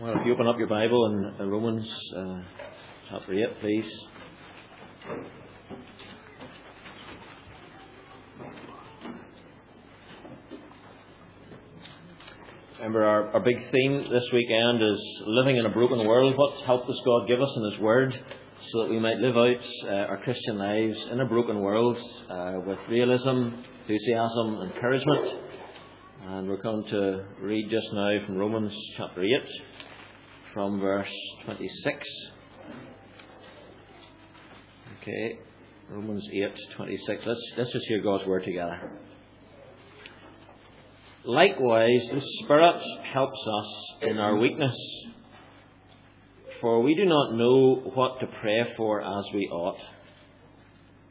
Well, if you open up your Bible in, in Romans uh, chapter 8, please. Remember, our, our big theme this weekend is living in a broken world. What help does God give us in His Word so that we might live out uh, our Christian lives in a broken world uh, with realism, enthusiasm, encouragement? And we're going to read just now from Romans chapter 8 from verse 26. Okay, Romans 8:26. Let's let's just hear God's word together. Likewise, the Spirit helps us in our weakness, for we do not know what to pray for as we ought.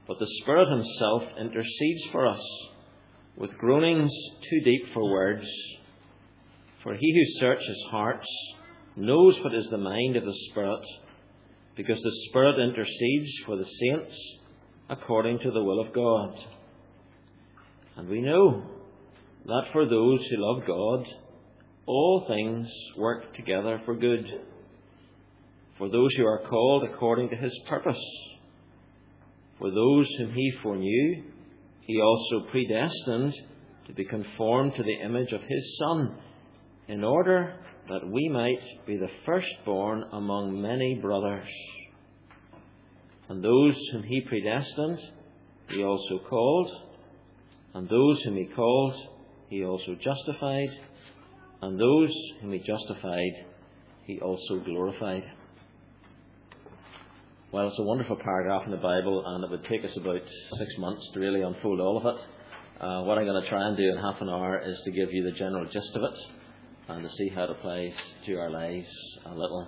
But the Spirit Himself intercedes for us with groanings too deep for words. For He who searches hearts knows what is the mind of the Spirit, because the Spirit intercedes for the saints according to the will of God. And we know that for those who love God, all things work together for good, for those who are called according to His purpose. For those whom He foreknew, He also predestined to be conformed to the image of His Son, in order that we might be the firstborn among many brothers. And those whom he predestined, he also called. And those whom he called, he also justified. And those whom he justified, he also glorified. Well, it's a wonderful paragraph in the Bible, and it would take us about six months to really unfold all of it. Uh, what I'm going to try and do in half an hour is to give you the general gist of it and to see how it applies to our lives a little.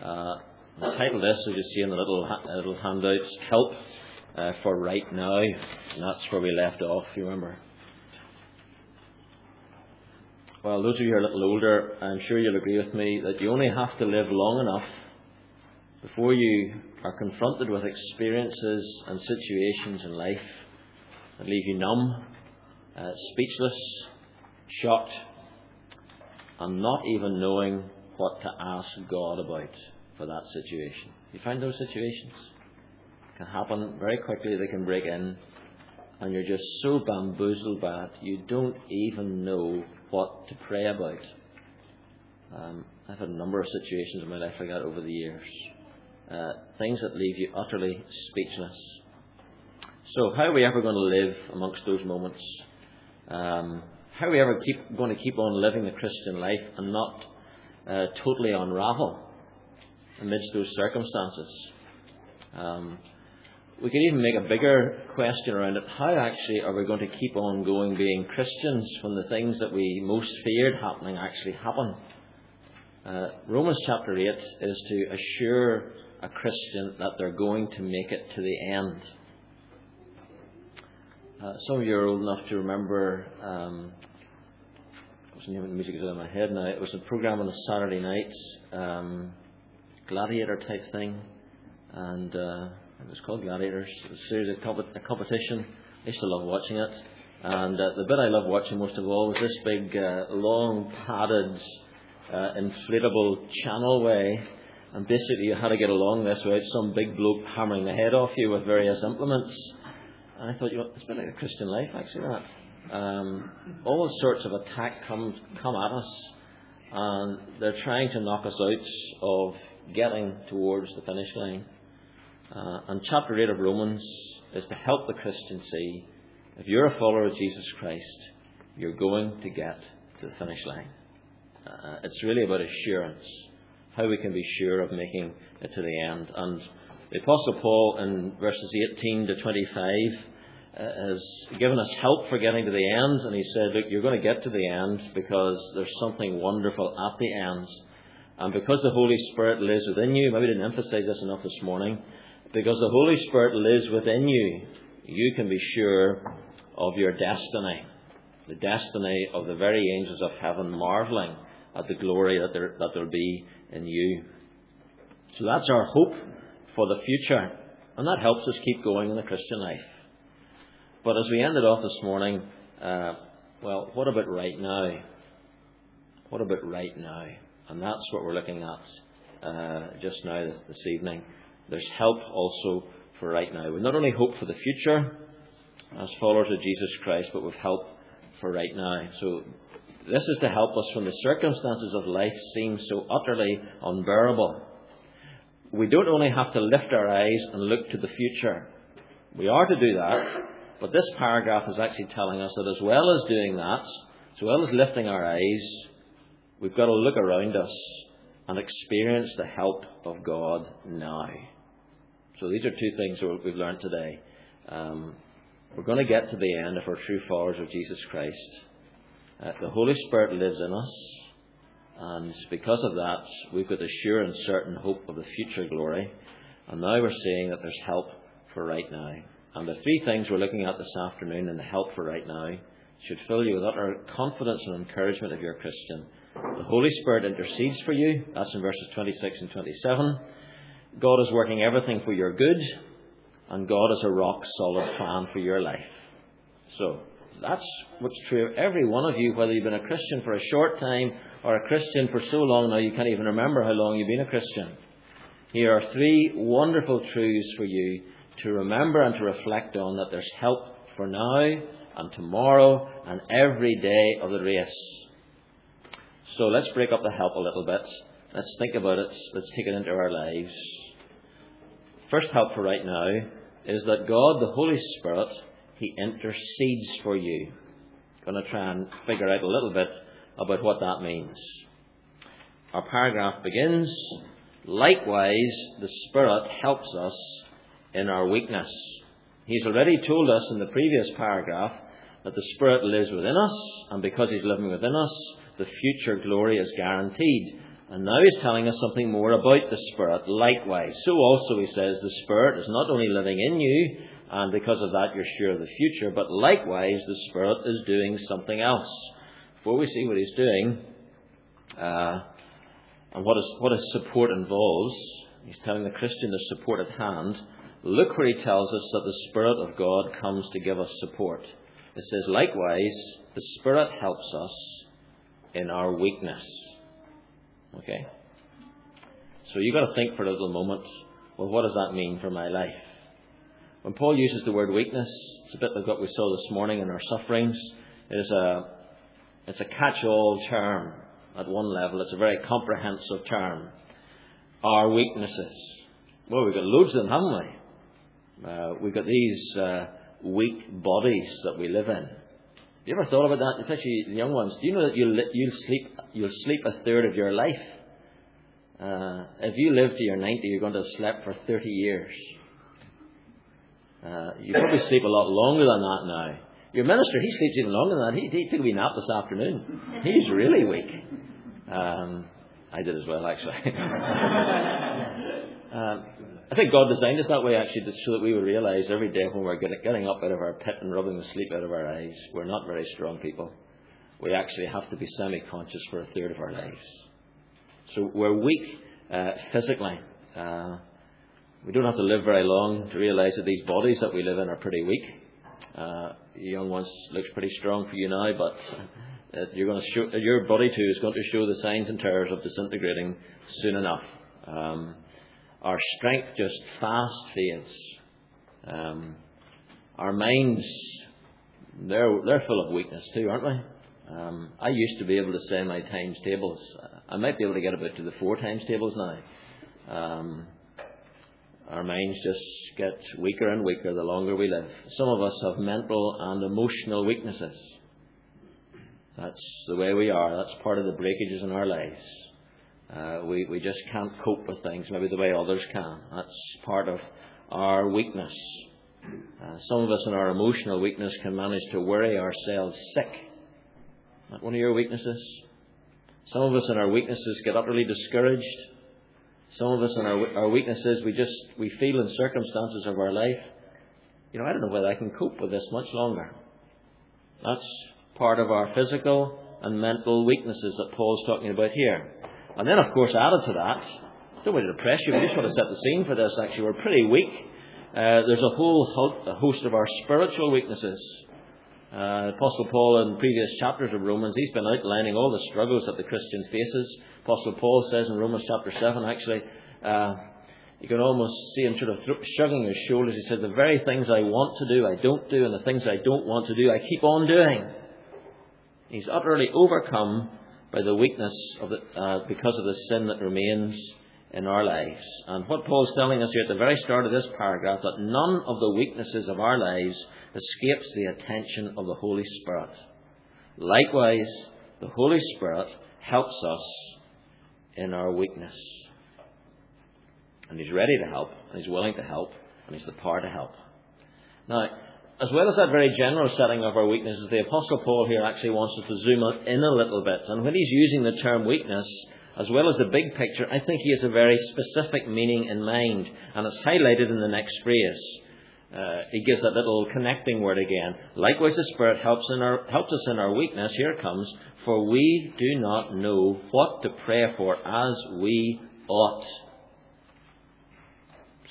Uh, the title of this, as you see in the little, little handout, Help uh, for Right Now. And that's where we left off, you remember. Well, those of you who are a little older, I'm sure you'll agree with me that you only have to live long enough before you are confronted with experiences and situations in life that leave you numb, uh, speechless, shocked, and not even knowing what to ask God about for that situation. You find those situations? can happen very quickly, they can break in, and you're just so bamboozled by it, you don't even know what to pray about. Um, I've had a number of situations in my life like that over the years. Uh, things that leave you utterly speechless. So, how are we ever going to live amongst those moments? Um, how are we ever keep, going to keep on living the Christian life and not uh, totally unravel amidst those circumstances? Um, we could even make a bigger question around it. How actually are we going to keep on going being Christians when the things that we most feared happening actually happen? Uh, Romans chapter 8 is to assure a Christian that they're going to make it to the end. Uh, some of you are old enough to remember. Um, what's the name of the music is in my head now? It was a program on a Saturday night, um, gladiator type thing, and uh, it was called Gladiators. It was a series of comp- a competition. I used to love watching it, and uh, the bit I loved watching most of all was this big, uh, long, padded, uh, inflatable channelway. And basically, you had to get along this without some big bloke hammering the head off you with various implements. And I thought, you know, it's bit like a Christian life, actually, that. Um, all sorts of attack come, come at us, and they're trying to knock us out of getting towards the finish line. Uh, and chapter 8 of Romans is to help the Christian see if you're a follower of Jesus Christ, you're going to get to the finish line. Uh, it's really about assurance, how we can be sure of making it to the end. And the Apostle Paul, in verses 18 to 25, uh, has given us help for getting to the end. And he said, Look, you're going to get to the end because there's something wonderful at the end. And because the Holy Spirit lives within you, maybe I didn't emphasize this enough this morning, because the Holy Spirit lives within you, you can be sure of your destiny, the destiny of the very angels of heaven marveling at the glory that there, that there'll be in you. So that's our hope for the future. And that helps us keep going in the Christian life. But as we ended off this morning, uh, well, what about right now? What about right now? And that's what we're looking at uh, just now, this, this evening. There's help also for right now. We not only hope for the future as followers of Jesus Christ, but we've help for right now. So this is to help us when the circumstances of life seem so utterly unbearable. We don't only have to lift our eyes and look to the future. We are to do that, but this paragraph is actually telling us that as well as doing that, as well as lifting our eyes, we've got to look around us and experience the help of God now. So these are two things that we've learned today. Um, we're going to get to the end if we're true followers of Jesus Christ. Uh, the Holy Spirit lives in us, and because of that, we've got the sure and certain hope of the future glory. And now we're seeing that there's help for right now. And the three things we're looking at this afternoon and the help for right now should fill you with utter confidence and encouragement if you're a Christian. The Holy Spirit intercedes for you. That's in verses 26 and 27. God is working everything for your good, and God is a rock solid plan for your life. So, that's what's true of every one of you, whether you've been a Christian for a short time or a Christian for so long now you can't even remember how long you've been a Christian. Here are three wonderful truths for you to remember and to reflect on that there's help for now and tomorrow and every day of the race. So let's break up the help a little bit. Let's think about it. Let's take it into our lives. First help for right now is that God, the Holy Spirit, He intercedes for you. I'm going to try and figure out a little bit about what that means. Our paragraph begins Likewise, the Spirit helps us in our weakness. He's already told us in the previous paragraph that the Spirit lives within us, and because He's living within us, the future glory is guaranteed. And now he's telling us something more about the Spirit. Likewise, so also he says the Spirit is not only living in you, and because of that you're sure of the future, but likewise the Spirit is doing something else. Before we see what he's doing, uh, and what, is, what his support involves, he's telling the Christian there's support at hand. Look where he tells us that the Spirit of God comes to give us support. It says, likewise, the Spirit helps us in our weakness. Okay? So you've got to think for a little moment well, what does that mean for my life? When Paul uses the word weakness, it's a bit like what we saw this morning in our sufferings. It is a, it's a catch all term at one level, it's a very comprehensive term. Our weaknesses. Well, we've got loads of them, haven't we? Uh, we've got these uh, weak bodies that we live in. You ever thought about that, especially the young ones? Do you know that you'll, you'll sleep you'll sleep a third of your life? Uh, if you live to your 90, you're going to have slept for 30 years. Uh, you probably sleep a lot longer than that now. Your minister, he sleeps even longer than that. He, he took a wee nap this afternoon. He's really weak. Um, I did as well, actually. um, I think God designed us that way actually, so that we would realize every day when we're getting up out of our pit and rubbing the sleep out of our eyes, we're not very strong people. We actually have to be semi conscious for a third of our lives. So we're weak uh, physically. Uh, we don't have to live very long to realize that these bodies that we live in are pretty weak. Uh, young ones looks pretty strong for you now, but uh, you're going to show, your body too is going to show the signs and terrors of disintegrating soon enough. Um, our strength just fast fades. Um, our minds, they're, they're full of weakness too, aren't they? Um, I used to be able to say my times tables. I might be able to get about to the four times tables now. Um, our minds just get weaker and weaker the longer we live. Some of us have mental and emotional weaknesses. That's the way we are. That's part of the breakages in our lives. Uh, we, we just can't cope with things maybe the way others can. That's part of our weakness. Uh, some of us in our emotional weakness can manage to worry ourselves sick. Not one of your weaknesses. Some of us in our weaknesses get utterly discouraged. Some of us in our, our weaknesses, we just we feel in circumstances of our life, you know, I don't know whether I can cope with this much longer. That's part of our physical and mental weaknesses that Paul's talking about here. And then, of course, added to that, don't want to depress you, we just want to set the scene for this actually. We're pretty weak. Uh, there's a whole host of our spiritual weaknesses. Uh, Apostle Paul, in previous chapters of Romans, he's been outlining all the struggles that the Christian faces. Apostle Paul says in Romans chapter 7, actually, uh, you can almost see him sort of shrugging his shoulders. He said, The very things I want to do, I don't do, and the things I don't want to do, I keep on doing. He's utterly overcome by the weakness of the, uh, because of the sin that remains in our lives. And what Paul's telling us here at the very start of this paragraph, that none of the weaknesses of our lives escapes the attention of the Holy Spirit. Likewise, the Holy Spirit helps us in our weakness. And He's ready to help, and He's willing to help, and He's the power to help. Now, as well as that very general setting of our weaknesses, the Apostle Paul here actually wants us to zoom in a little bit. And when he's using the term weakness, as well as the big picture, I think he has a very specific meaning in mind, and it's highlighted in the next phrase. Uh, he gives that little connecting word again. Likewise, the Spirit helps, our, helps us in our weakness. Here it comes. For we do not know what to pray for as we ought.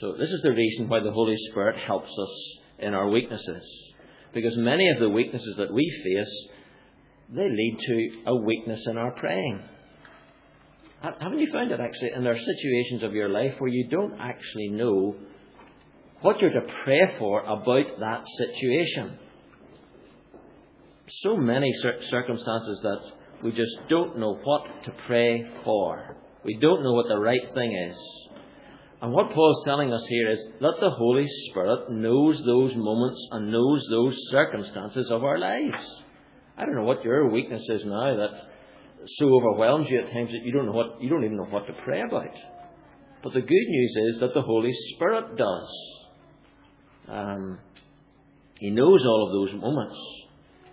So, this is the reason why the Holy Spirit helps us in our weaknesses. Because many of the weaknesses that we face, they lead to a weakness in our praying. Haven't you found that actually in there are situations of your life where you don't actually know what you're to pray for about that situation? So many circumstances that we just don't know what to pray for. We don't know what the right thing is. And what Paul's telling us here is that the Holy Spirit knows those moments and knows those circumstances of our lives. I don't know what your weakness is now that so overwhelms you at times that you don't know what you don't even know what to pray about. But the good news is that the Holy Spirit does. Um, he knows all of those moments.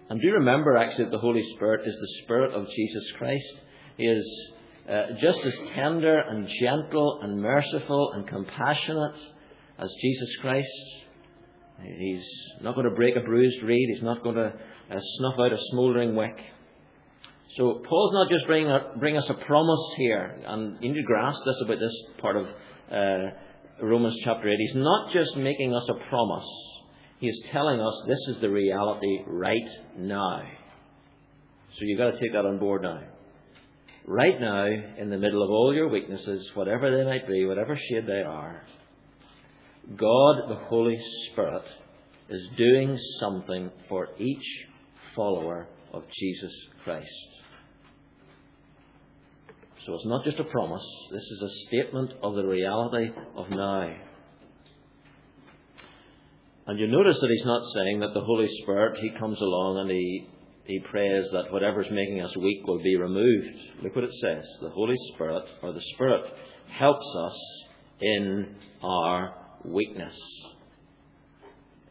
And do remember actually that the Holy Spirit is the Spirit of Jesus Christ. He is uh, just as tender and gentle and merciful and compassionate as Jesus Christ. He's not going to break a bruised reed. He's not going to uh, snuff out a smouldering wick. So Paul's not just bringing, a, bring us a promise here, and you need to grasp this about this part of uh, Romans chapter 8. He's not just making us a promise. He is telling us this is the reality right now. So you've got to take that on board now right now, in the middle of all your weaknesses, whatever they might be, whatever shade they are, God, the Holy Spirit, is doing something for each follower of Jesus Christ. So it's not just a promise, this is a statement of the reality of now. And you notice that he's not saying that the Holy Spirit, he comes along and he he prays that whatever's making us weak will be removed. Look what it says. The Holy Spirit, or the Spirit, helps us in our weakness.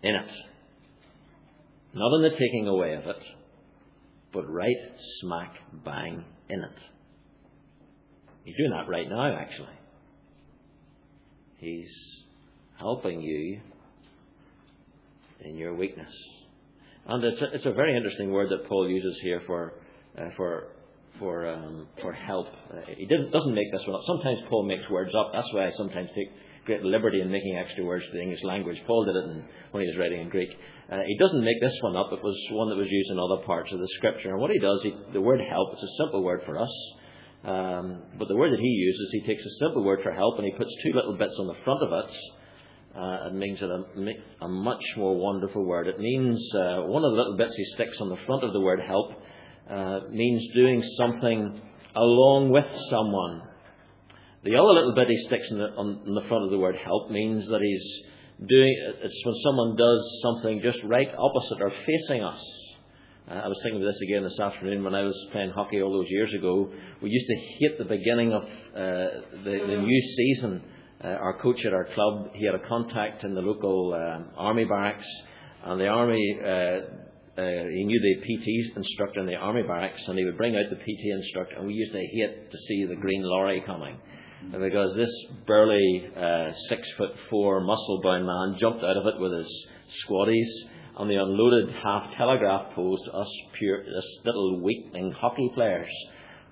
In it. Not in the taking away of it, but right smack bang in it. He's doing that right now, actually. He's helping you in your weakness. And it's a, it's a very interesting word that Paul uses here for, uh, for, for, um, for help. Uh, he doesn't make this one up. Sometimes Paul makes words up. That's why I sometimes take great liberty in making extra words for the English language. Paul did it in, when he was writing in Greek. Uh, he doesn't make this one up. It was one that was used in other parts of the scripture. And what he does, he, the word help, it's a simple word for us. Um, but the word that he uses, he takes a simple word for help and he puts two little bits on the front of it uh, it means a, a, much more wonderful word. It means uh, one of the little bits he sticks on the front of the word help uh, means doing something along with someone. The other little bit he sticks the, on, on, the front of the word help means that he's doing it's when someone does something just right opposite or facing us. Uh, I was thinking of this again this afternoon when I was playing hockey all those years ago. We used to hate the beginning of uh, the, the new season uh, our coach at our club, he had a contact in the local um, army barracks, and the army, uh, uh, he knew the PT instructor in the army barracks, and he would bring out the PT instructor, and we used to hate to see the green lorry coming. Because this burly, uh, six foot four, muscle bound man jumped out of it with his squaddies, and they unloaded half telegraph poles to us pure, this little weakling hockey players.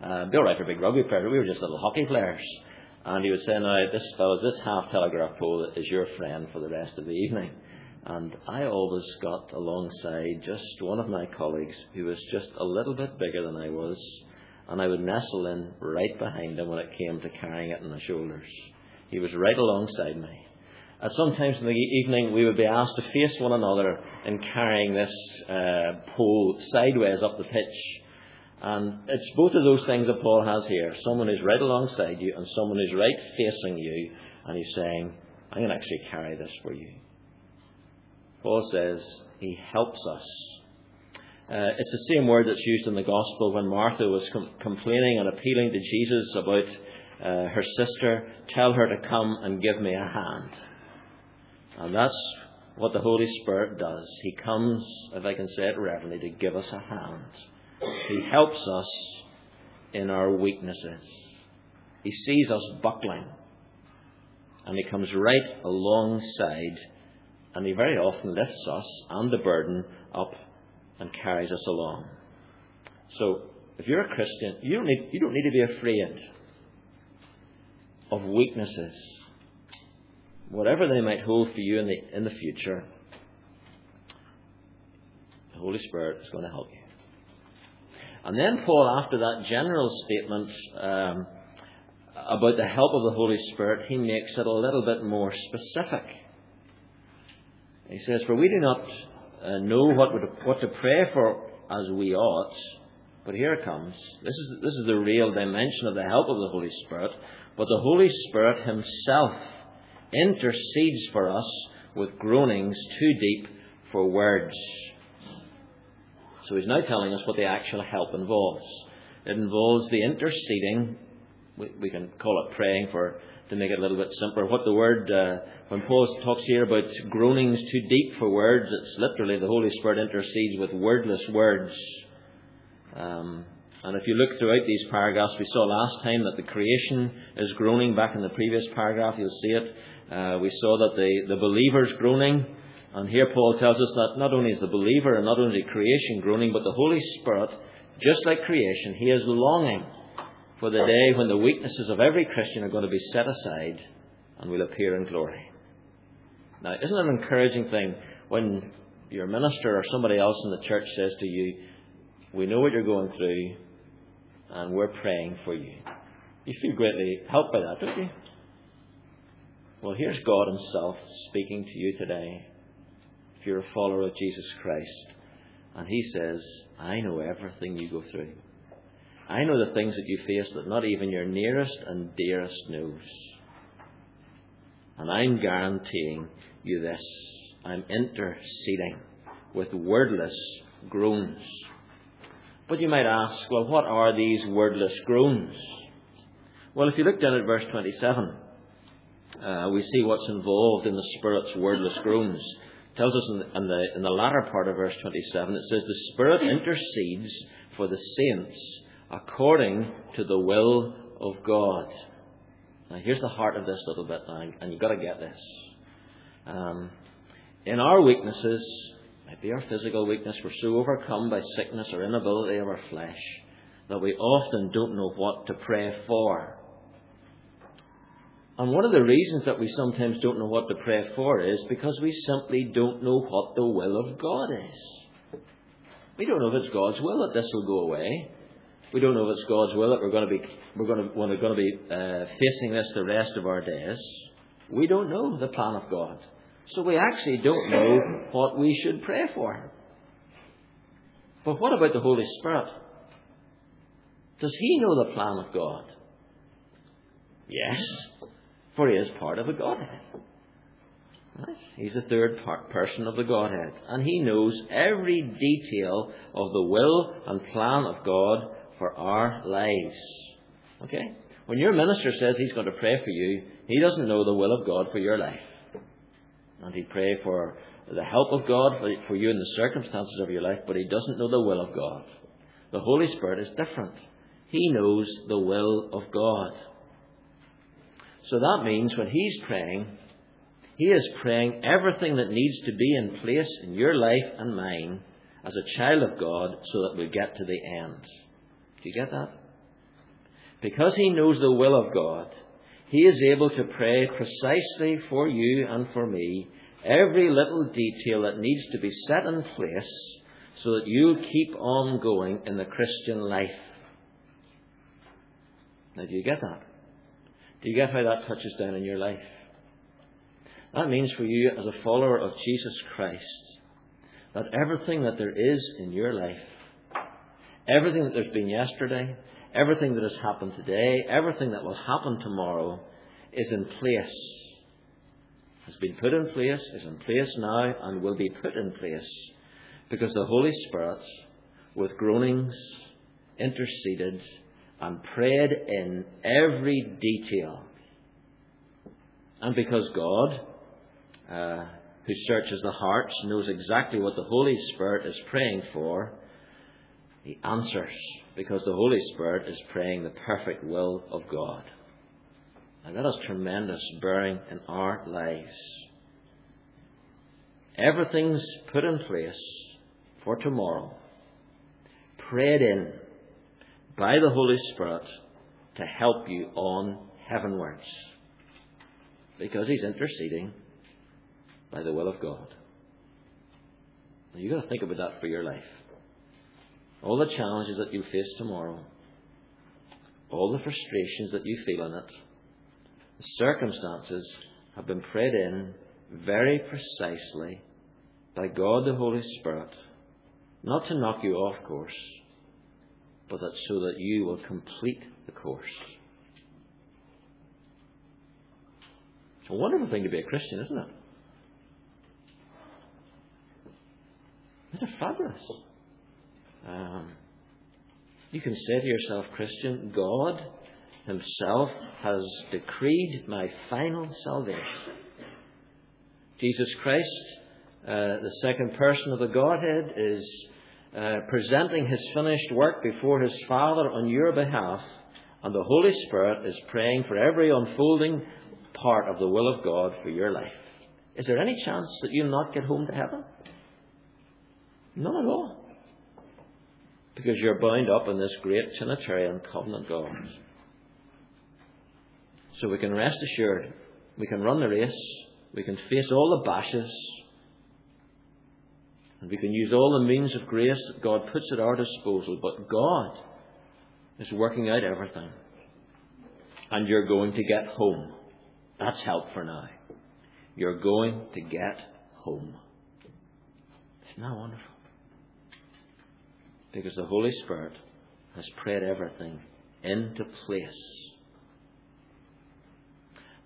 Uh, they were right for big rugby players, we were just little hockey players. And he would say, now, this fellow, this half telegraph pole is your friend for the rest of the evening. And I always got alongside just one of my colleagues who was just a little bit bigger than I was, and I would nestle in right behind him when it came to carrying it on my shoulders. He was right alongside me. At some times in the evening, we would be asked to face one another in carrying this uh, pole sideways up the pitch. And it's both of those things that Paul has here. Someone who's right alongside you and someone who's right facing you, and he's saying, I'm going to actually carry this for you. Paul says he helps us. Uh, it's the same word that's used in the gospel when Martha was com- complaining and appealing to Jesus about uh, her sister. Tell her to come and give me a hand. And that's what the Holy Spirit does. He comes, if I can say it reverently, to give us a hand. He helps us in our weaknesses. He sees us buckling. And He comes right alongside, and He very often lifts us and the burden up and carries us along. So, if you're a Christian, you don't need, you don't need to be afraid of weaknesses whatever they might hold for you in the, in the future, the Holy Spirit is going to help you. And then Paul, after that general statement um, about the help of the Holy Spirit, he makes it a little bit more specific. He says, For we do not uh, know what, would, what to pray for as we ought, but here it comes. This is, this is the real dimension of the help of the Holy Spirit. But the Holy Spirit Himself intercedes for us with groanings too deep for words. So he's now telling us what the actual help involves. It involves the interceding, we, can call it praying for to make it a little bit simpler. What the word, uh, when Paul talks here about groanings too deep for words, it's literally the Holy Spirit intercedes with wordless words. Um, and if you look throughout these paragraphs, we saw last time that the creation is groaning back in the previous paragraph. You'll see it. Uh, we saw that the, the believer's groaning, and here Paul tells us that not only is the believer and not only creation groaning, but the Holy Spirit, just like creation, he is longing for the day when the weaknesses of every Christian are going to be set aside and will appear in glory. Now, isn't it an encouraging thing when your minister or somebody else in the church says to you, We know what you're going through, and we're praying for you? You feel greatly helped by that, don't you? Well, here's God Himself speaking to you today. If you're a follower of Jesus Christ, and He says, I know everything you go through. I know the things that you face that not even your nearest and dearest knows. And I'm guaranteeing you this. I'm interceding with wordless groans. But you might ask, well, what are these wordless groans? Well, if you look down at verse 27, uh, we see what's involved in the Spirit's wordless groans. It tells us in the, in, the, in the latter part of verse 27, it says, The Spirit intercedes for the saints according to the will of God. Now, here's the heart of this little bit, and you've got to get this. Um, in our weaknesses, might be our physical weakness, we're so overcome by sickness or inability of our flesh that we often don't know what to pray for. And one of the reasons that we sometimes don't know what to pray for is because we simply don't know what the will of God is. We don't know if it's God's will that this will go away. We don't know if it's God's will that we're going to be we're going to we're going to be uh, facing this the rest of our days. We don't know the plan of God, so we actually don't know what we should pray for. But what about the Holy Spirit? Does He know the plan of God? Yes for he is part of the Godhead. He's the third part, person of the Godhead. And he knows every detail of the will and plan of God for our lives. Okay? When your minister says he's going to pray for you, he doesn't know the will of God for your life. And he pray for the help of God for, for you in the circumstances of your life, but he doesn't know the will of God. The Holy Spirit is different. He knows the will of God. So that means when he's praying, he is praying everything that needs to be in place in your life and mine as a child of God so that we get to the end. Do you get that? Because he knows the will of God, he is able to pray precisely for you and for me every little detail that needs to be set in place so that you'll keep on going in the Christian life. Now, do you get that? Do you get how that touches down in your life? That means for you, as a follower of Jesus Christ, that everything that there is in your life, everything that there's been yesterday, everything that has happened today, everything that will happen tomorrow, is in place. Has been put in place, is in place now, and will be put in place. Because the Holy Spirit, with groanings, interceded and prayed in every detail. And because God, uh, who searches the hearts, knows exactly what the Holy Spirit is praying for, He answers because the Holy Spirit is praying the perfect will of God. And that has tremendous bearing in our lives. Everything's put in place for tomorrow, prayed in by the Holy Spirit to help you on heavenwards. Because He's interceding by the will of God. Now you've got to think about that for your life. All the challenges that you face tomorrow, all the frustrations that you feel in it, the circumstances have been prayed in very precisely by God the Holy Spirit, not to knock you off course, but that so that you will complete the course. It's a wonderful thing to be a Christian, isn't it? It's fabulous. Um, you can say to yourself, Christian, God Himself has decreed my final salvation. Jesus Christ, uh, the second person of the Godhead, is uh, presenting His finished work before His Father on your behalf, and the Holy Spirit is praying for every unfolding part of the will of God for your life. Is there any chance that you'll not get home to heaven? None at all. Because you're bound up in this great Trinitarian covenant God. So we can rest assured, we can run the race, we can face all the bashes, and we can use all the means of grace that God puts at our disposal, but God is working out everything. And you're going to get home. That's help for now. You're going to get home. Isn't that wonderful? Because the Holy Spirit has prayed everything into place.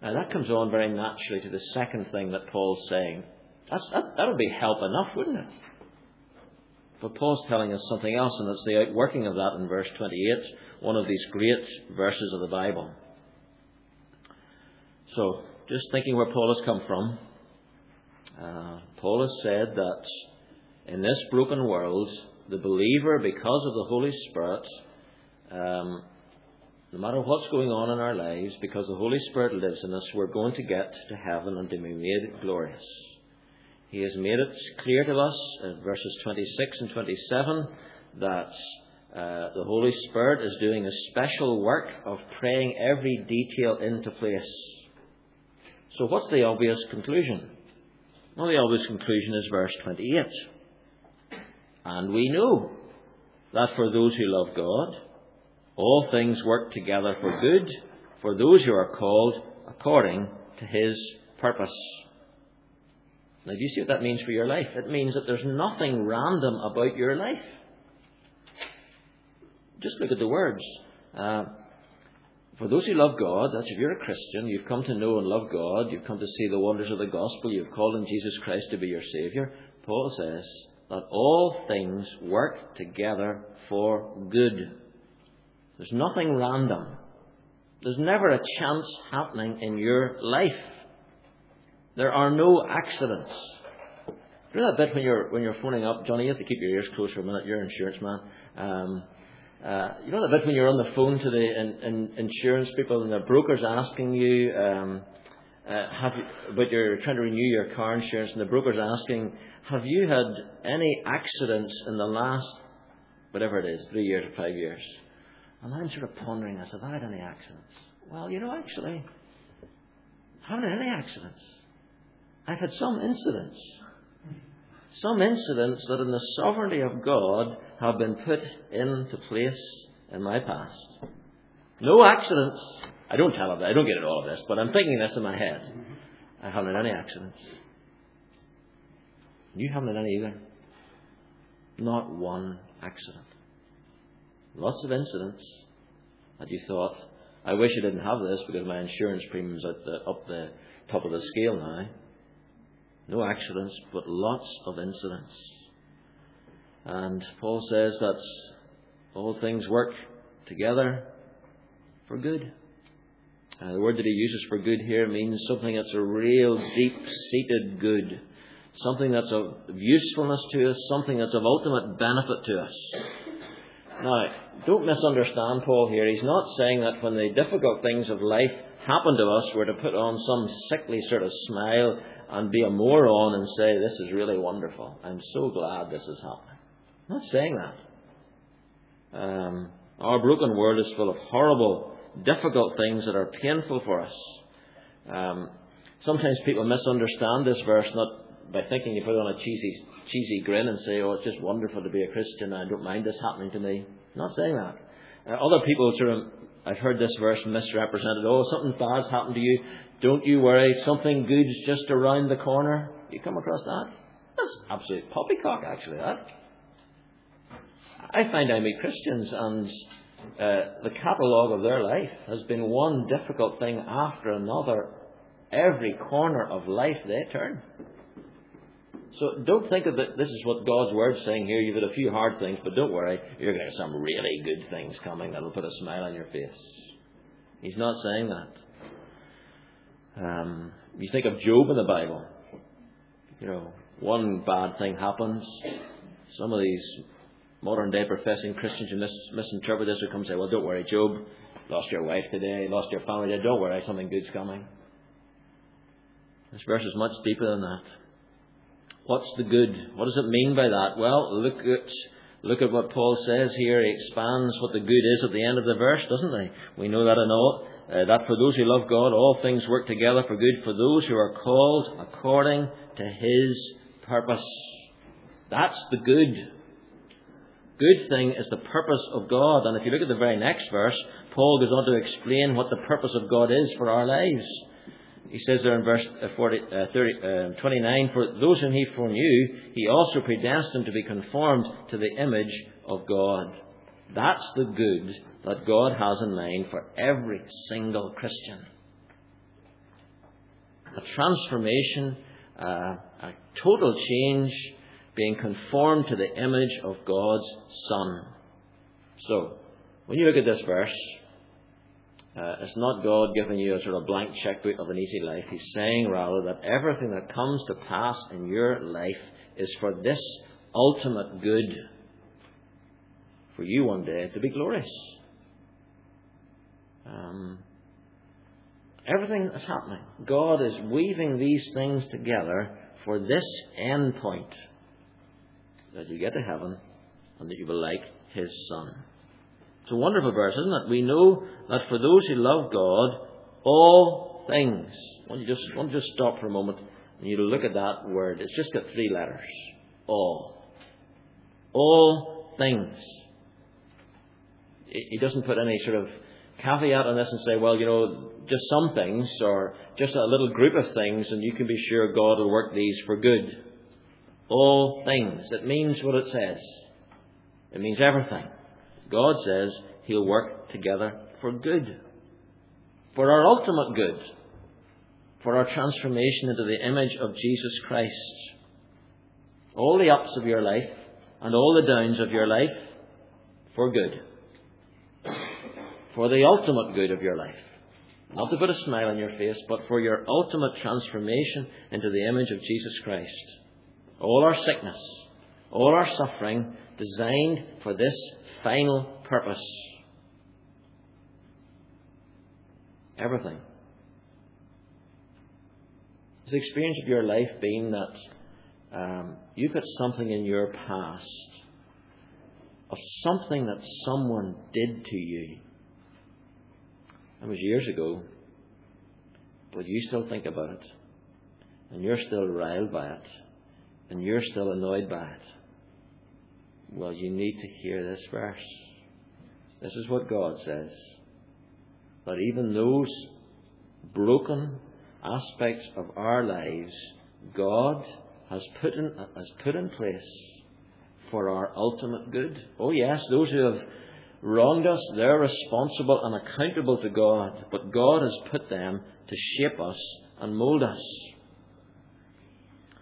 Now that comes on very naturally to the second thing that Paul's saying. That's, that, that would be help enough, wouldn't it? But Paul's telling us something else, and it's the outworking of that in verse 28, one of these great verses of the Bible. So, just thinking where Paul has come from, uh, Paul has said that in this broken world, the believer, because of the Holy Spirit, um, no matter what's going on in our lives, because the Holy Spirit lives in us, we're going to get to heaven and to be made glorious. He has made it clear to us in verses 26 and 27 that uh, the Holy Spirit is doing a special work of praying every detail into place. So, what's the obvious conclusion? Well, the obvious conclusion is verse 28. And we know that for those who love God, all things work together for good for those who are called according to his purpose. Now, do you see what that means for your life? It means that there's nothing random about your life. Just look at the words. Uh, for those who love God, that's if you're a Christian, you've come to know and love God, you've come to see the wonders of the gospel, you've called on Jesus Christ to be your Saviour, Paul says that all things work together for good there's nothing random. There's never a chance happening in your life. There are no accidents. You know that bit when you're when you're phoning up, Johnny? You have to keep your ears closed for a minute. You're an insurance man. Um, uh, you know that bit when you're on the phone to the in, in insurance people and the broker's asking you, um, Uh, have you, but you're trying to renew your car insurance, and the broker's asking, have you had any accidents in the last whatever it is, three years or five years? And I'm sort of pondering this have I had any accidents? Well, you know, actually, I haven't had any accidents. I've had some incidents. Some incidents that in the sovereignty of God have been put into place in my past. No accidents. I don't tell it, I don't get it all of this, but I'm thinking this in my head. I haven't had any accidents. You haven't had any either. Not one accident. Lots of incidents that you thought, I wish I didn't have this because my insurance premium's at the, up the top of the scale now. No accidents, but lots of incidents. And Paul says that all things work together for good. Uh, the word that he uses for good here means something that's a real deep seated good. Something that's of usefulness to us, something that's of ultimate benefit to us. Now, don't misunderstand Paul here. He's not saying that when the difficult things of life happen to us, we're to put on some sickly sort of smile and be a moron and say, This is really wonderful. I'm so glad this is happening. I'm not saying that. Um, our broken world is full of horrible, difficult things that are painful for us. Um, sometimes people misunderstand this verse not by thinking you put on a cheesy, cheesy grin and say, "Oh, it's just wonderful to be a Christian. I don't mind this happening to me." I'm not saying that. Uh, other people sort of, I've heard this verse misrepresented. Oh, something bad's happened to you. Don't you worry. Something good's just around the corner. You come across that? That's absolute poppycock, actually. That. I find I meet Christians and uh, the catalogue of their life has been one difficult thing after another. Every corner of life they turn. So don't think it, this is what God's Word's saying here. You've had a few hard things, but don't worry. You're going to have some really good things coming that'll put a smile on your face. He's not saying that. Um, you think of Job in the Bible. You know, one bad thing happens. Some of these modern day professing Christians who mis- misinterpret this will come and say, well, don't worry, Job, lost your wife today, lost your family today, don't worry, something good's coming. This verse is much deeper than that. What's the good? What does it mean by that? Well, look at look at what Paul says here. He expands what the good is at the end of the verse, doesn't he? We know that in all. Uh, that for those who love God, all things work together for good for those who are called according to His purpose. That's the good good thing is the purpose of God. And if you look at the very next verse, Paul goes on to explain what the purpose of God is for our lives. He says there in verse uh, 40, uh, 30, uh, 29, For those whom he foreknew, he also predestined to be conformed to the image of God. That's the good that God has in mind for every single Christian. A transformation, uh, a total change being conformed to the image of God's Son. So, when you look at this verse, uh, it's not God giving you a sort of blank checkbook of an easy life. He's saying rather that everything that comes to pass in your life is for this ultimate good for you one day to be glorious. Um, everything that's happening, God is weaving these things together for this end point that you get to heaven and that you will like his son. It's a wonderful verse, isn't it? We know that for those who love God, all things. I want you just want to just stop for a moment and you look at that word. It's just got three letters. All. All things. He doesn't put any sort of caveat on this and say, well, you know, just some things or just a little group of things and you can be sure God will work these for good all things. It means what it says. It means everything. God says He'll work together for good. For our ultimate good. For our transformation into the image of Jesus Christ. All the ups of your life and all the downs of your life for good. For the ultimate good of your life. Not to put a smile on your face, but for your ultimate transformation into the image of Jesus Christ all our sickness, all our suffering, designed for this final purpose. Everything. Has the experience of your life been that um, you've got something in your past of something that someone did to you? That was years ago, but you still think about it. and you're still riled by it, and you're still annoyed by it, well, you need to hear this verse. This is what God says. That even those broken aspects of our lives, God has put in, has put in place for our ultimate good. Oh, yes, those who have wronged us, they're responsible and accountable to God, but God has put them to shape us and mould us.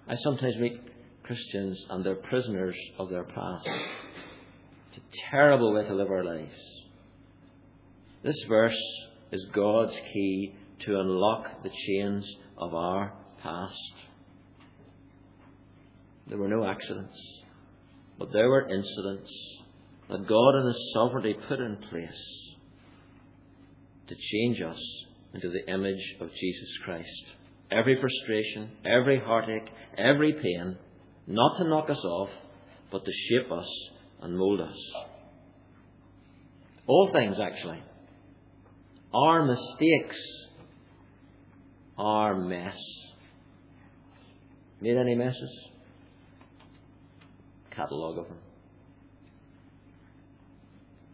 I sometimes meet Christians and they're prisoners of their past. It's a terrible way to live our lives. This verse is God's key to unlock the chains of our past. There were no accidents, but there were incidents that God in His sovereignty put in place to change us into the image of Jesus Christ. Every frustration, every heartache, every pain, not to knock us off, but to shape us and mould us. All things, actually. Our mistakes, our mess. Made any messes? Catalogue of them.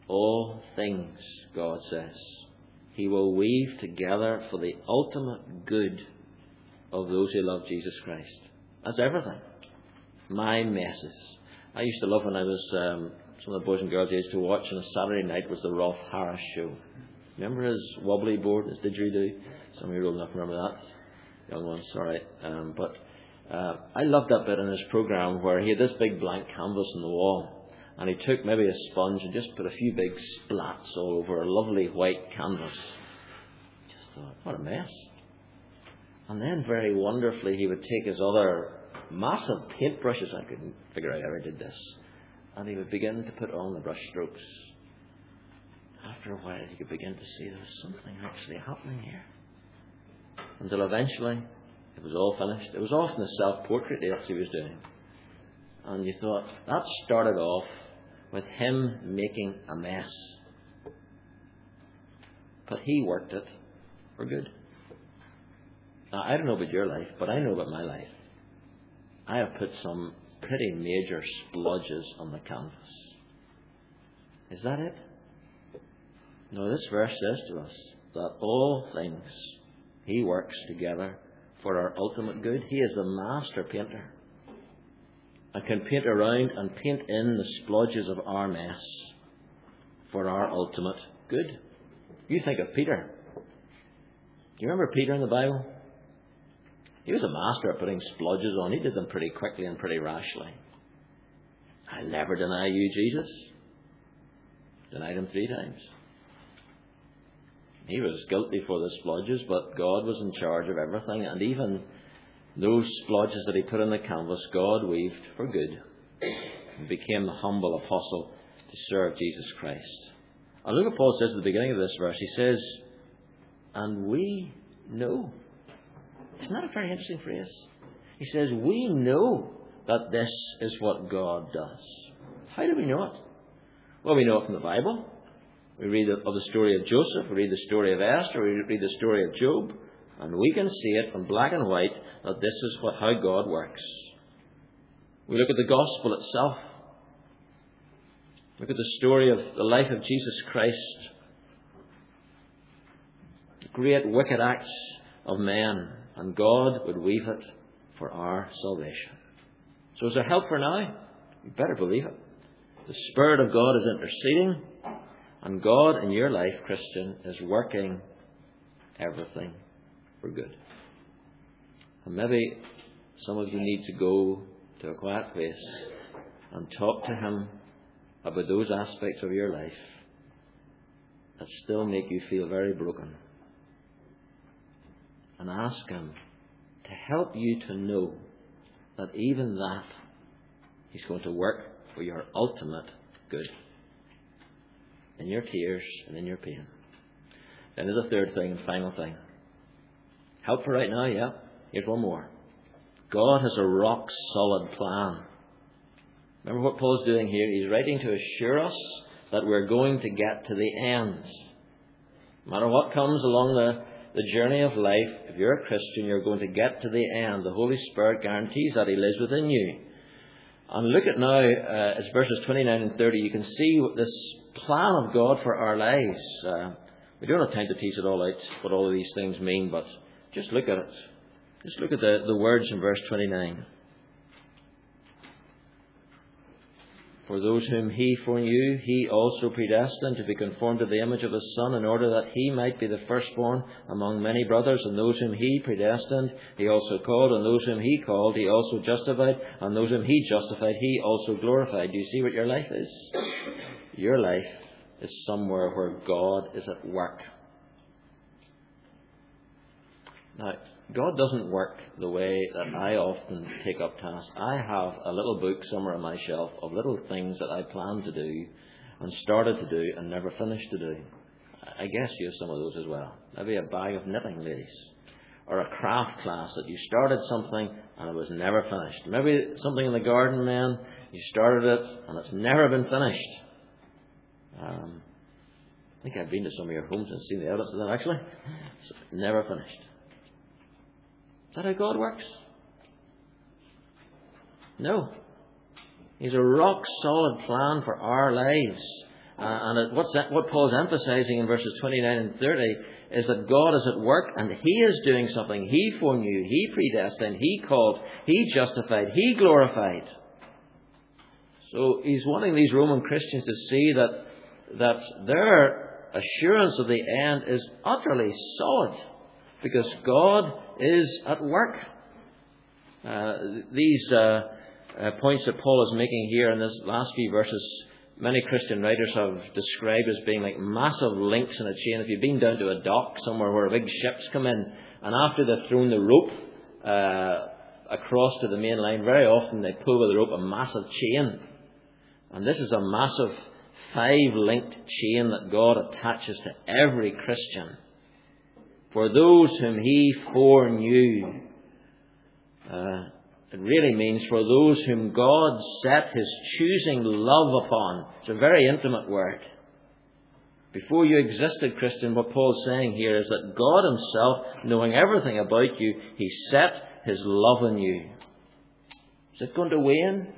All things, God says, He will weave together for the ultimate good of those who love Jesus Christ. That's everything. My messes. I used to love when I was, um, some of the boys and girls used to watch on a Saturday night was the Rolf Harris show. Remember his wobbly board, his didgeridoo? Some of you old enough remember that. Young ones, sorry. Um, but uh, I loved that bit in his program where he had this big blank canvas on the wall, and he took maybe a sponge and just put a few big splats all over a lovely white canvas. Just thought, what a mess. And then very wonderfully he would take his other massive paintbrushes, I couldn't figure out how he did this, and he would begin to put on the brush strokes. After a while he could begin to see there was something actually happening here. Until eventually it was all finished. It was often a self portrait that he was doing. And you thought, that started off with him making a mess. But he worked it for good. Now, I don't know about your life, but I know about my life. I have put some pretty major splodges on the canvas. Is that it? No, this verse says to us that all things He works together for our ultimate good. He is the master painter and can paint around and paint in the splodges of our mess for our ultimate good. You think of Peter. Do you remember Peter in the Bible? He was a master at putting splodges on. He did them pretty quickly and pretty rashly. I'll never deny you, Jesus. Denied him three times. He was guilty for the splodges, but God was in charge of everything, and even those splodges that he put on the canvas, God weaved for good. He became the humble apostle to serve Jesus Christ. And look what Paul says at the beginning of this verse. He says, And we know. Isn't that a very interesting phrase? He says, We know that this is what God does. How do we know it? Well, we know it from the Bible. We read of the story of Joseph, we read the story of Esther, we read the story of Job, and we can see it from black and white that this is what, how God works. We look at the gospel itself. Look at the story of the life of Jesus Christ. The great wicked acts of men, and God would weave it for our salvation. So is there help for now? You better believe it. The Spirit of God is interceding. And God in your life, Christian, is working everything for good. And maybe some of you need to go to a quiet place and talk to Him about those aspects of your life that still make you feel very broken. And ask Him to help you to know that even that He's going to work for your ultimate good in your tears and in your pain. Then there's a third thing and final thing. Help for right now, yeah. Here's one more. God has a rock solid plan. Remember what Paul's doing here? He's writing to assure us that we're going to get to the end. No matter what comes along the the journey of life, if you're a Christian, you're going to get to the end. The Holy Spirit guarantees that He lives within you. And look at now, uh, it's verses 29 and 30. You can see this plan of God for our lives. Uh, we don't have time to tease it all out, what all of these things mean, but just look at it. Just look at the, the words in verse 29. For those whom he foreknew, he also predestined to be conformed to the image of his Son, in order that he might be the firstborn among many brothers. And those whom he predestined, he also called. And those whom he called, he also justified. And those whom he justified, he also glorified. Do you see what your life is? Your life is somewhere where God is at work. Now, God doesn't work the way that I often take up tasks. I have a little book somewhere on my shelf of little things that I planned to do and started to do and never finished to do. I guess you have some of those as well. Maybe a bag of knitting, ladies. Or a craft class that you started something and it was never finished. Maybe something in the garden, man. You started it and it's never been finished. Um, I think I've been to some of your homes and seen the evidence of that actually. It's never finished. Is that how God works? No. He's a rock solid plan for our lives. Uh, and what's that, what Paul's emphasizing in verses 29 and 30 is that God is at work and He is doing something. He foreknew, He predestined, He called, He justified, He glorified. So He's wanting these Roman Christians to see that, that their assurance of the end is utterly solid because God is at work. Uh, these uh, uh, points that Paul is making here in this last few verses, many Christian writers have described as being like massive links in a chain. If you've been down to a dock somewhere where big ships come in, and after they've thrown the rope uh, across to the main line, very often they pull with the rope a massive chain. And this is a massive five linked chain that God attaches to every Christian for those whom he foreknew. Uh, it really means for those whom God set his choosing love upon. It's a very intimate word. Before you existed, Christian, what Paul's saying here is that God himself, knowing everything about you, he set his love on you. Is it going to wane?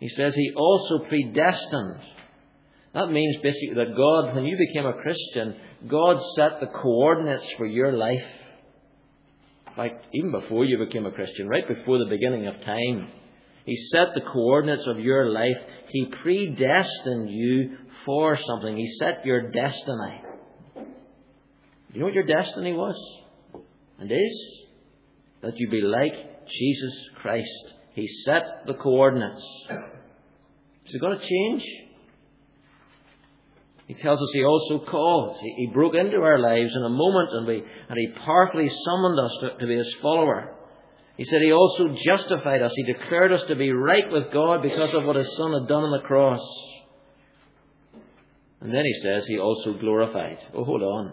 He says he also predestined. That means basically that God, when you became a Christian, God set the coordinates for your life. Like even before you became a Christian, right before the beginning of time. He set the coordinates of your life. He predestined you for something. He set your destiny. You know what your destiny was? And is? That you be like Jesus Christ. He set the coordinates. Is it going to change? He tells us he also called. He, he, broke into our lives in a moment and, we, and he powerfully summoned us to, to be his follower. He said he also justified us. He declared us to be right with God because of what his son had done on the cross. And then he says he also glorified. Oh, hold on.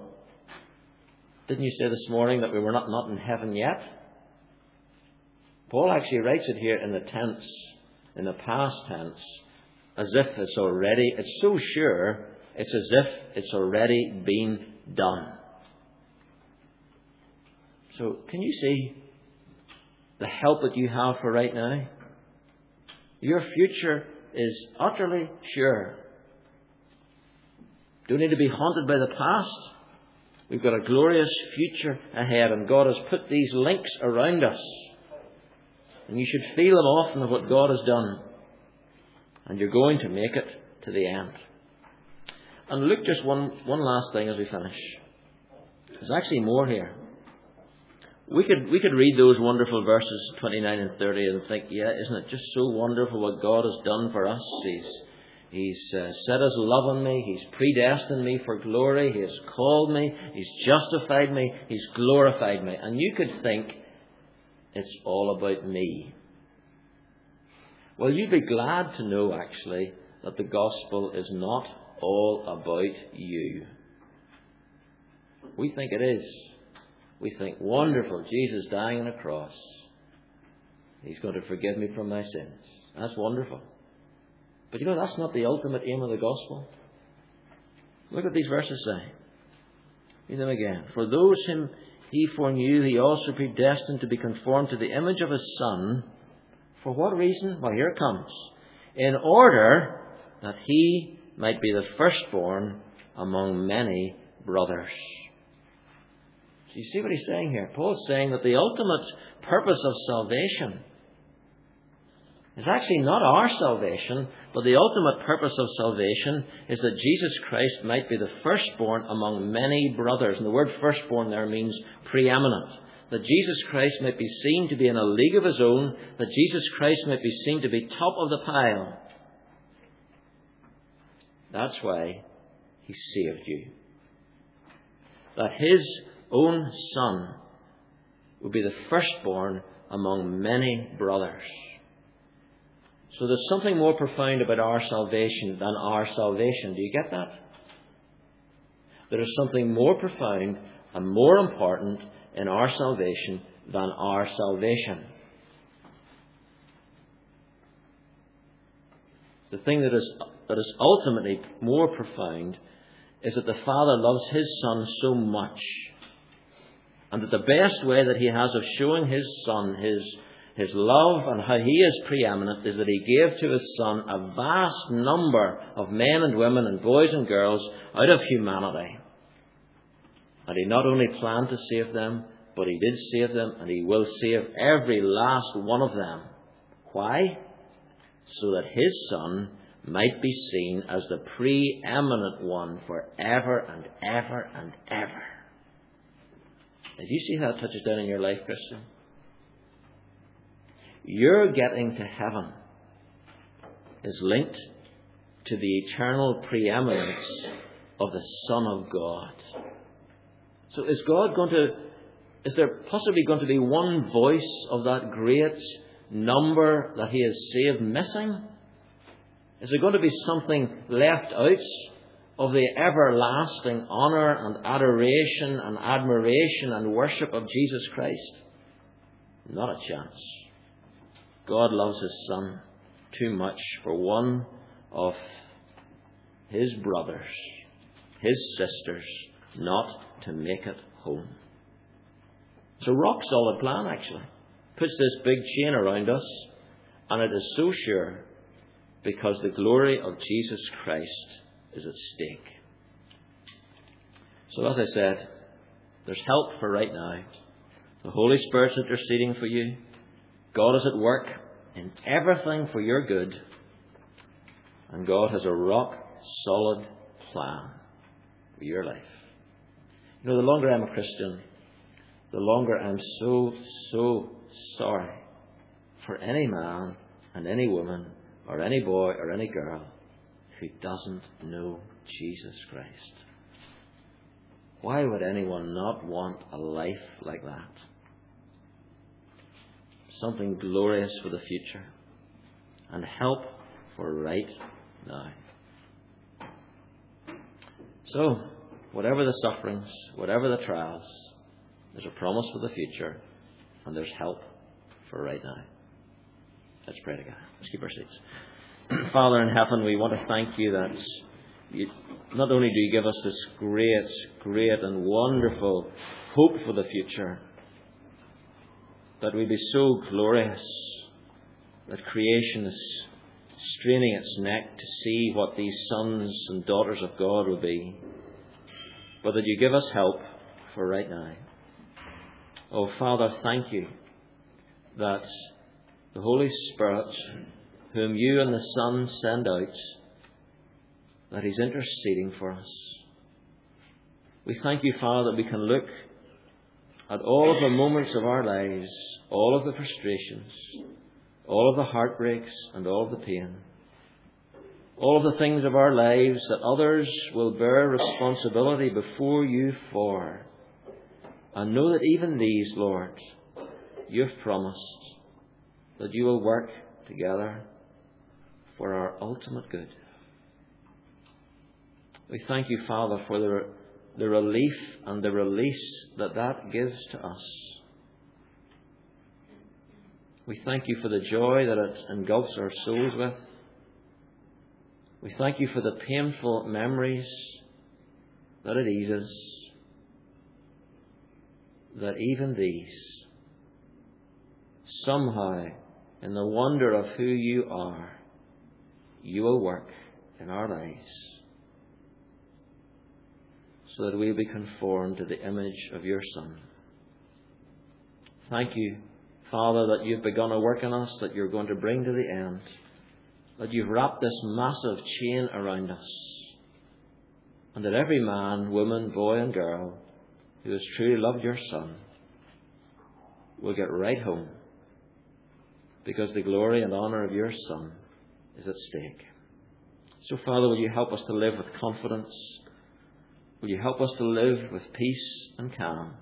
Didn't you say this morning that we were not, not in heaven yet? Paul actually writes it here in the tense, in the past tense, as if it's already, it's so sure it's as if it's already been done. So, can you see the help that you have for right now? Your future is utterly sure. Don't need to be haunted by the past. We've got a glorious future ahead, and God has put these links around us. And you should feel them often of what God has done. And you're going to make it to the end. And look just one, one last thing as we finish. There's actually more here. We could, we could read those wonderful verses 29 and 30 and think, yeah, isn't it just so wonderful what God has done for us? He's, He's uh, set His love on me. He's predestined me for glory. He has called me. He's justified me. He's glorified me. And you could think it's all about me. Well, you'd be glad to know, actually, that the gospel is not all about you. We think it is. We think, wonderful, Jesus dying on a cross. He's going to forgive me from my sins. That's wonderful. But you know, that's not the ultimate aim of the gospel. Look what these verses say. Read them again. For those whom he foreknew, he also predestined to be conformed to the image of his Son. For what reason? Well, here it comes. In order that he might be the firstborn among many brothers. So you see what he's saying here? Paul's saying that the ultimate purpose of salvation is actually not our salvation, but the ultimate purpose of salvation is that Jesus Christ might be the firstborn among many brothers. And the word firstborn there means preeminent. That Jesus Christ might be seen to be in a league of his own, that Jesus Christ might be seen to be top of the pile. That's why he saved you. That his own son would be the firstborn among many brothers. So there's something more profound about our salvation than our salvation. Do you get that? There is something more profound and more important in our salvation than our salvation. The thing that is, is ultimately more profound is that the Father loves His Son so much, and that the best way that He has of showing His Son His his love and how he is preeminent is that he gave to his son a vast number of men and women and boys and girls out of humanity. And he not only planned to save them, but he did save them and he will save every last one of them. Why? So that his son might be seen as the preeminent one forever and ever and ever. Did you see how it touches down in your life, Christian? Your getting to heaven is linked to the eternal preeminence of the Son of God. So is God going to, is there possibly going to be one voice of that great number that He has saved missing? Is there going to be something left out of the everlasting honour and adoration and admiration and worship of Jesus Christ? Not a chance. God loves his son too much for one of his brothers, his sisters, not to make it home. It's a rock solid plan, actually. Puts this big chain around us, and it is so sure because the glory of Jesus Christ is at stake. So, as I said, there's help for right now. The Holy Spirit's interceding for you. God is at work in everything for your good, and God has a rock solid plan for your life. You know, the longer I'm a Christian, the longer I'm so, so sorry for any man and any woman or any boy or any girl who doesn't know Jesus Christ. Why would anyone not want a life like that? something glorious for the future and help for right now. So, whatever the sufferings, whatever the trials, there's a promise for the future and there's help for right now. Let's pray together. Let's keep our seats. Father in heaven, we want to thank you that you, not only do you give us this great, great and wonderful hope for the future, that we be so glorious that creation is straining its neck to see what these sons and daughters of God will be, but that you give us help for right now. Oh, Father, thank you that the Holy Spirit, whom you and the Son send out, that He's interceding for us. We thank you, Father, that we can look at all of the moments of our lives, all of the frustrations, all of the heartbreaks, and all of the pain, all of the things of our lives that others will bear responsibility before you for. And know that even these, Lord, you have promised that you will work together for our ultimate good. We thank you, Father, for the the relief and the release that that gives to us. We thank you for the joy that it engulfs our souls with. We thank you for the painful memories that it eases. that even these, somehow, in the wonder of who you are, you will work in our lives so that we will be conformed to the image of your Son. Thank you, Father, that you've begun a work in us that you're going to bring to the end, that you've wrapped this massive chain around us, and that every man, woman, boy, and girl who has truly loved your Son will get right home because the glory and honour of your Son is at stake. So, Father, will you help us to live with confidence? Will you help us to live with peace and calm?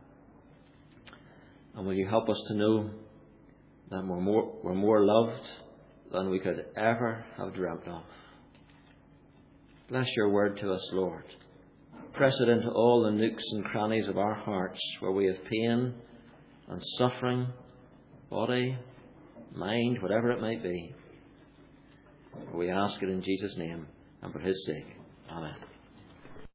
And will you help us to know that we're more, we're more loved than we could ever have dreamt of? Bless your word to us, Lord. Press it into all the nooks and crannies of our hearts where we have pain and suffering, body, mind, whatever it might be. We ask it in Jesus' name and for his sake. Amen.